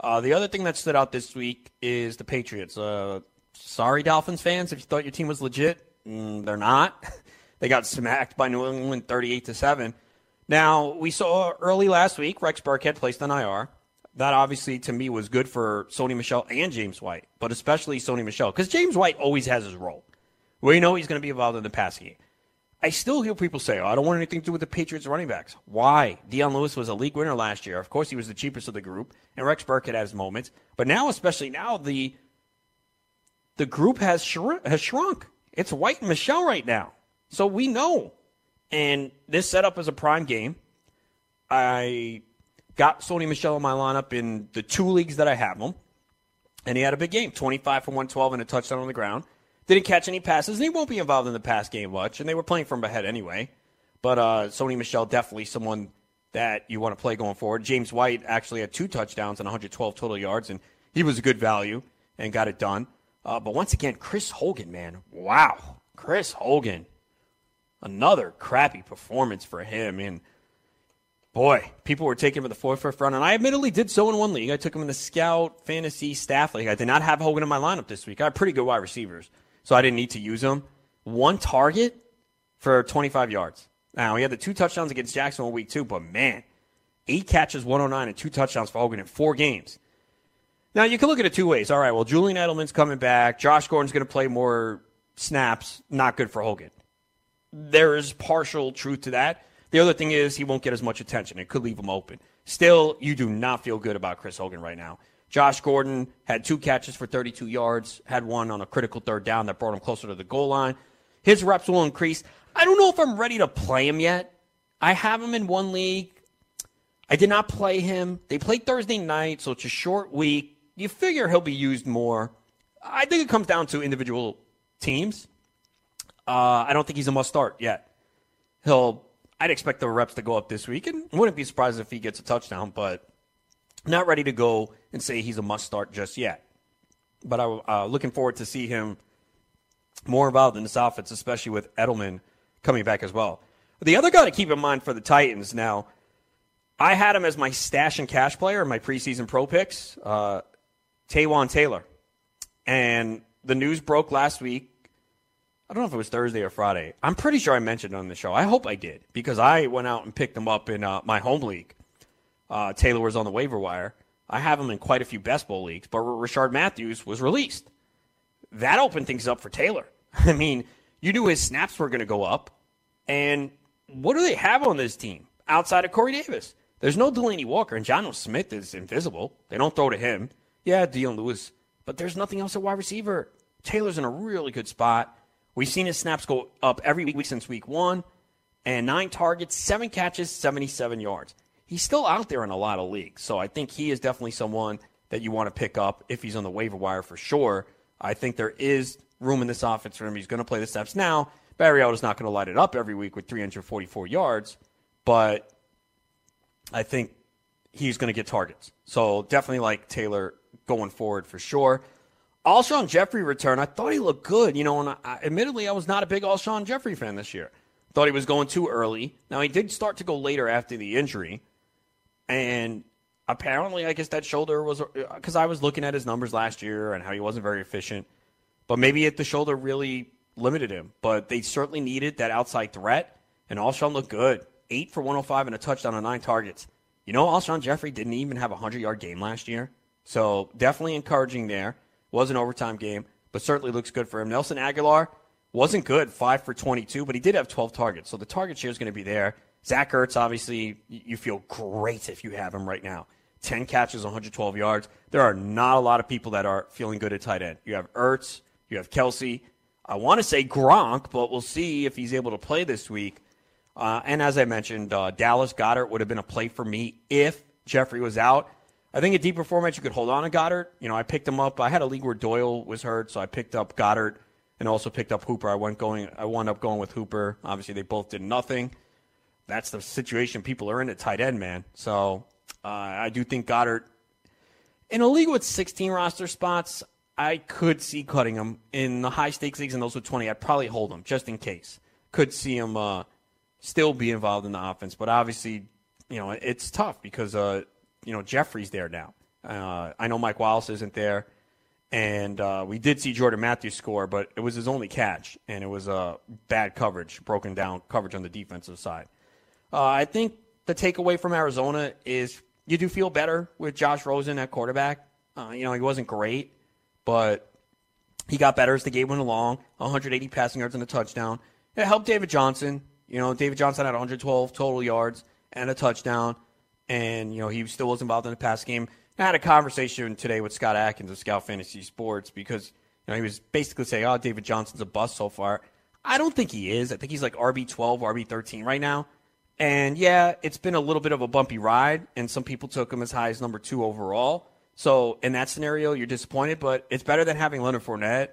Uh, the other thing that stood out this week is the Patriots. Uh, sorry, Dolphins fans, if you thought your team was legit, mm, they're not. they got smacked by New England 38 to 7. Now, we saw early last week Rex Burkhead placed on IR. That obviously, to me, was good for Sony Michel and James White, but especially Sony Michel because James White always has his role. We know he's going to be involved in the passing game. I still hear people say, oh, I don't want anything to do with the Patriots running backs. Why? Dion Lewis was a league winner last year. Of course, he was the cheapest of the group, and Rex Burkhead has moments. But now, especially now, the the group has shrunk, has shrunk. It's White and Michel right now. So we know. And this setup is a prime game. I got Sony Michel in my lineup in the two leagues that I have him. And he had a big game 25 for 112 and a touchdown on the ground. Didn't catch any passes, and he won't be involved in the pass game much. And they were playing from ahead anyway. But uh, Sony Michel definitely someone that you want to play going forward. James White actually had two touchdowns and 112 total yards, and he was a good value and got it done. Uh, but once again, Chris Hogan, man, wow, Chris Hogan, another crappy performance for him. And boy, people were taking him in the fourth, fifth round, and I admittedly did so in one league. I took him in the Scout Fantasy Staff League. I did not have Hogan in my lineup this week. I had pretty good wide receivers, so I didn't need to use him. One target for 25 yards. Now he had the two touchdowns against Jacksonville week two, but man, eight catches, 109, and two touchdowns for Hogan in four games. Now you can look at it two ways. All right, well Julian Edelman's coming back. Josh Gordon's going to play more snaps. Not good for Hogan. There is partial truth to that. The other thing is he won't get as much attention. It could leave him open. Still, you do not feel good about Chris Hogan right now. Josh Gordon had two catches for 32 yards, had one on a critical third down that brought him closer to the goal line. His reps will increase. I don't know if I'm ready to play him yet. I have him in one league. I did not play him. They played Thursday night, so it's a short week you figure he'll be used more. I think it comes down to individual teams. Uh, I don't think he's a must start yet. He'll I'd expect the reps to go up this week, and wouldn't be surprised if he gets a touchdown, but not ready to go and say he's a must start just yet. But I'm uh, looking forward to see him more involved in this offense, especially with Edelman coming back as well. The other guy to keep in mind for the Titans now, I had him as my stash and cash player in my preseason pro picks, uh, Taywan Taylor. And the news broke last week. I don't know if it was Thursday or Friday. I'm pretty sure I mentioned on the show. I hope I did because I went out and picked him up in uh, my home league. Uh, Taylor was on the waiver wire. I have him in quite a few best ball leagues, but Rishard Matthews was released. That opened things up for Taylor. I mean, you knew his snaps were going to go up. And what do they have on this team outside of Corey Davis? There's no Delanie Walker, and Jonnu Smith is invisible. They don't throw to him. Yeah, Dion Lewis, but there's nothing else at wide receiver. Taylor's in a really good spot. We've seen his snaps go up every week since week one, and nine targets, seven catches, 77 yards. He's still out there in a lot of leagues, so I think he is definitely someone that you want to pick up if he's on the waiver wire for sure. I think there is room in this offense for him. He's going to play the steps now. Mariota's not going to light it up every week with 344 yards, but I think he's going to get targets. So definitely like Taylor going forward for sure. Alshon Jeffery return. I thought he looked good, you know, and I, admittedly I was not a big Alshon Jeffery fan this year. Thought he was going too early. Now he did start to go later after the injury, and apparently I guess that shoulder was uh, because I was looking at his numbers last year and how he wasn't very efficient. But maybe it, the shoulder really limited him. But they certainly needed that outside threat, and Alshon looked good. Eight for 105 and a touchdown on nine targets. You know, Alshon Jeffery didn't even have a 100 yard game last year. So definitely encouraging there. Was an overtime game, but certainly looks good for him. Nelson Agholor wasn't good, 5 for 22, but he did have 12 targets. So the target share is going to be there. Zach Ertz, obviously, you feel great if you have him right now. 10 catches, 112 yards. There are not a lot of people that are feeling good at tight end. You have Ertz, you have Kelce. I want to say Gronk, but we'll see if he's able to play this week. Uh, and as I mentioned, uh, Dallas Goedert would have been a play for me if Jeffery was out. I think a deeper format you could hold on to Goedert. You know, I picked him up. I had a league where Doyle was hurt, so I picked up Goedert and also picked up Hooper. I went going. I wound up going with Hooper. Obviously, they both did nothing. That's the situation people are in at tight end, man. So uh, I do think Goedert in a league with 16 roster spots. I could see cutting him in the high stakes leagues and those with 20. I'd probably hold him just in case. Could see him uh, still be involved in the offense, but obviously, you know, it's tough because uh, you know Jeffery's there now. Uh, I know Mike Wallace isn't there, and uh, we did see Jordan Matthews score, but it was his only catch, and it was uh, bad coverage, broken down coverage on the defensive side. Uh, I think the takeaway from Arizona is you do feel better with Josh Rosen at quarterback. Uh, you know, he wasn't great but he got better as the game went along. 180 passing yards and a touchdown. It helped David Johnson. You know, David Johnson had 112 total yards and a touchdown, and you know he still was involved in the pass game. I had a conversation today with Scott Atkins of Scout Fantasy Sports because you know he was basically saying, "Oh, David Johnson's a bust so far." I don't think he is. I think he's like RB 12, RB 13 right now. And yeah, it's been a little bit of a bumpy ride, and some people took him as high as number two overall. So in that scenario, you're disappointed, but it's better than having Leonard Fournette,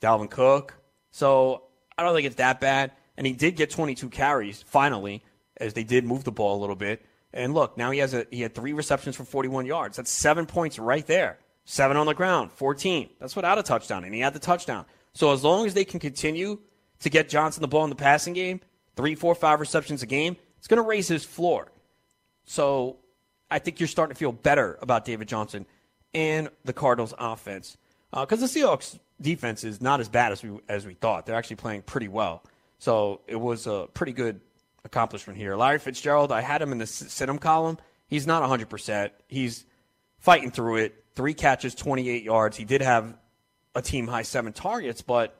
Dalvin Cook. So I don't think it's that bad. And he did get 22 carries finally, as they did move the ball a little bit. And look, now he has a he had three receptions for 41 yards. That's seven points right there. Seven on the ground, 14. That's without a touchdown, and he had the touchdown. So as long as they can continue to get Johnson the ball in the passing game, three, four, five receptions a game, it's going to raise his floor. So I think you're starting to feel better about David Johnson and the Cardinals' offense. Because uh, the Seahawks' defense is not as bad as we as we thought. They're actually playing pretty well. So it was a pretty good accomplishment here. Larry Fitzgerald, I had him in the sit him column. He's not 100%. He's fighting through it. Three catches, 28 yards. He did have a team high seven targets, but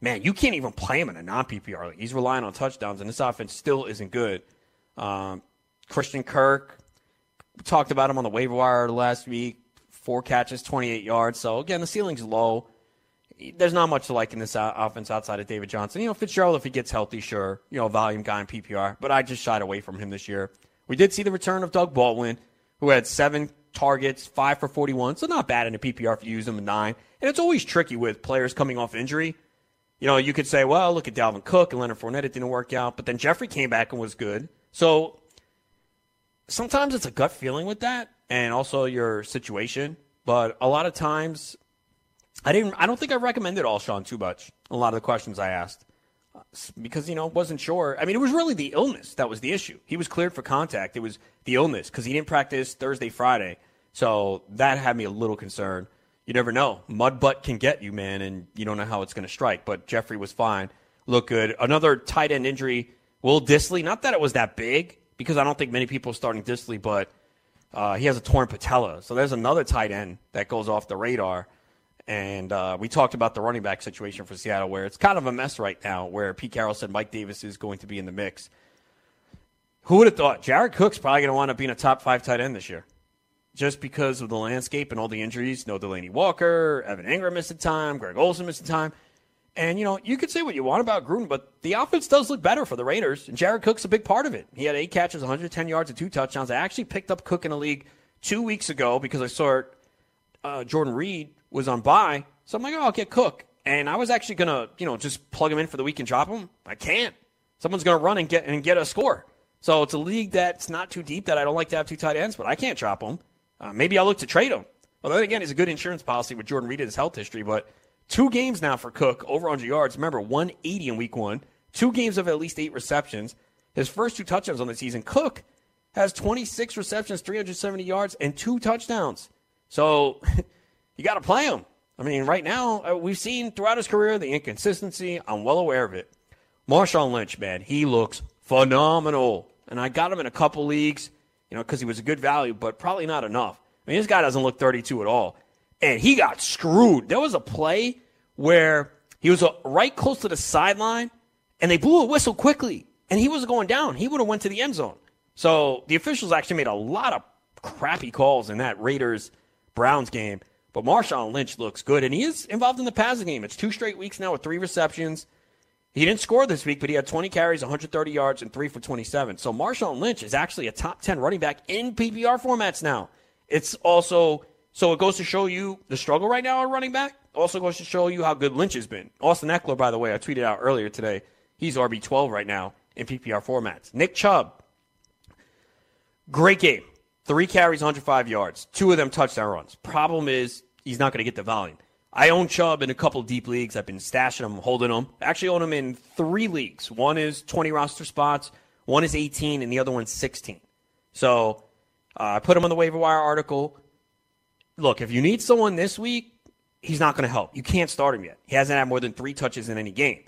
man, you can't even play him in a non PPR. He's relying on touchdowns, and this offense still isn't good. Um, Christian Kirk, talked about him on the waiver wire last week four catches, 28 yards. So again, the ceiling's low. There's not much to like in this offense outside of David Johnson. You know, Fitzgerald, if he gets healthy, sure, you know, volume guy in PPR, but I just shied away from him this year. We did see the return of Doug Baldwin, who had seven targets, five for 41, so not bad in a PPR if you use him in nine. And it's always tricky with players coming off injury. you know, you could say, well, look at Dalvin Cook and Leonard Fournette. It didn't work out. But then Jeffery came back and was good. So sometimes it's a gut feeling with that and also your situation. But a lot of times, I didn't. I don't think I recommended Alshon too much. A lot of the questions I asked because you know wasn't sure. I mean, it was really the illness that was the issue. He was cleared for contact. It was the illness because he didn't practice Thursday, Friday. So that had me a little concerned. You never know. Mud butt can get you, man, and you don't know how it's going to strike. But Jeffery was fine, looked good. Another tight end injury. Will Dissly. Not that it was that big because I don't think many people are starting Dissly, but uh, he has a torn patella. So there's another tight end that goes off the radar. And uh, we talked about the running back situation for Seattle, where it's kind of a mess right now, where Pete Carroll said Mike Davis is going to be in the mix. Who would have thought? Jared Cook's probably going to wind up being a top five tight end this year. Just because of the landscape and all the injuries. No Delanie Walker, Evan Engram missed a time, Greg Olsen missed a time. And, you know, you could say what you want about Gruden, but the offense does look better for the Raiders, and Jared Cook's a big part of it. He had eight catches, 110 yards, and two touchdowns. I actually picked up Cook in the league two weeks ago because I saw uh, Jordan Reed was on bye. So I'm like, oh, I'll get Cook. And I was actually to, you know, just plug him in for the week and drop him. I can't. Someone's to run and get and get a score. So it's a league that's not too deep that I don't like to have two tight ends, but I can't drop him. Uh, maybe I'll look to trade him. Well, then again, it's a good insurance policy with Jordan Reed and his health history, but – Two games now for Cook, over 100 yards. Remember, 180 in week one. Two games of at least eight receptions. His first two touchdowns on the season. Cook has 26 receptions, 370 yards, and two touchdowns. So you got to play him. I mean, right now, uh, we've seen throughout his career the inconsistency. I'm well aware of it. Marshawn Lynch, man, he looks phenomenal. And I got him in a couple leagues, you know, because he was a good value, but probably not enough. I mean, this guy doesn't look 32 at all and he got screwed. There was a play where he was uh, right close to the sideline, and they blew a whistle quickly, and he was going down. He would have went to the end zone. So the officials actually made a lot of crappy calls in that Raiders Browns game. But Marshawn Lynch looks good, and he is involved in the passing game. It's two straight weeks now with three receptions. He didn't score this week, but he had 20 carries, 130 yards, and three for 27. So Marshawn Lynch is actually a top 10 running back in PPR formats now. It's also so it goes to show you the struggle right now on running back. Also goes to show you how good Lynch has been. Austin Ekeler, by the way, I tweeted out earlier today. He's RB12 right now in PPR formats. Nick Chubb, great game. Three carries, 105 yards. Two of them touchdown runs. Problem is, he's not going to get the volume. I own Chubb in a couple deep leagues. I've been stashing him, holding him. Actually, own him in three leagues. One is 20 roster spots, one is 18, and the other one's 16. So uh, I put him on the waiver wire article look, if you need someone this week, he's not going to help. You can't start him yet. He hasn't had more than three touches in any game.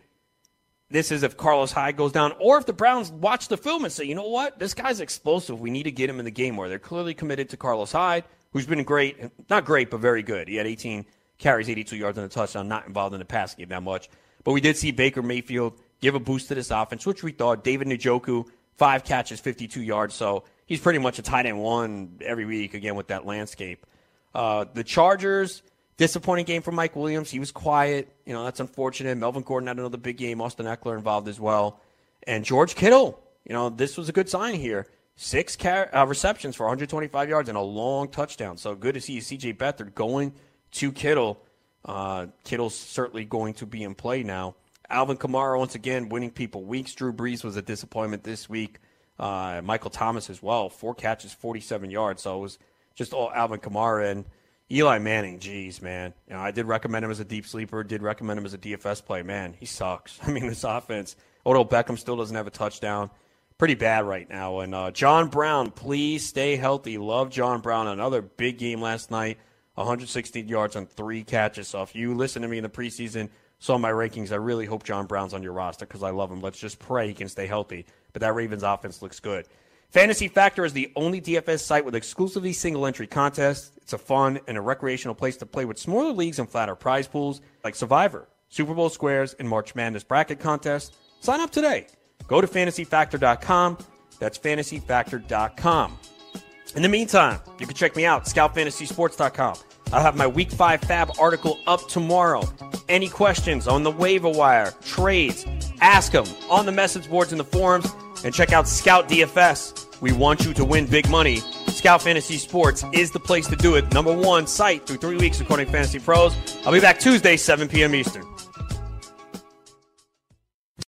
This is if Carlos Hyde goes down, or if the Browns watch the film and say, you know what, this guy's explosive. We need to get him in the game where they're clearly committed to Carlos Hyde, who's been great, not great, but very good. He had 18 carries, 82 yards and a touchdown, not involved in the passing game that much. But we did see Baker Mayfield give a boost to this offense, which we thought. David Njoku, five catches, 52 yards. So he's pretty much a tight end one every week, again, with that landscape. Uh, the Chargers, disappointing game for Mike Williams. He was quiet. You know, that's unfortunate. Melvin Gordon had another big game. Austin Ekeler involved as well. And George Kittle, you know, this was a good sign here. Six car- uh, receptions for 125 yards and a long touchdown. So good to see CJ Beathard going to Kittle. Uh, Kittle's certainly going to be in play now. Alvin Kamara, once again, winning people weeks. Drew Brees was a disappointment this week. Uh, Michael Thomas as well. Four catches, 47 yards. So it was – just all Alvin Kamara and Eli Manning. Geez, man. You know, I did recommend him as a deep sleeper. Did recommend him as a DFS play. Man, he sucks. I mean, this offense. Odell Beckham still doesn't have a touchdown. Pretty bad right now. And uh, John Brown, please stay healthy. Love John Brown. Another big game last night. 160 yards on three catches. So if you listen to me in the preseason, saw my rankings, I really hope John Brown's on your roster because I love him. Let's just pray he can stay healthy. But that Ravens offense looks good. Fantasy Factor is the only DFS site with exclusively single entry contests. It's a fun and a recreational place to play with smaller leagues and flatter prize pools like Survivor, Super Bowl squares, and March Madness bracket contests. Sign up today. Go to fantasyfactor.com. That's fantasyfactor.com. In the meantime, you can check me out, scoutfantasysports.com. I'll have my week five fab article up tomorrow. Any questions on the waiver wire, trades, ask them on the message boards in the forums and check out Scout DFS. We want you to win big money. Scout Fantasy Sports is the place to do it. Number one site through three weeks according to Fantasy Pros. I'll be back Tuesday, 7 p.m. Eastern.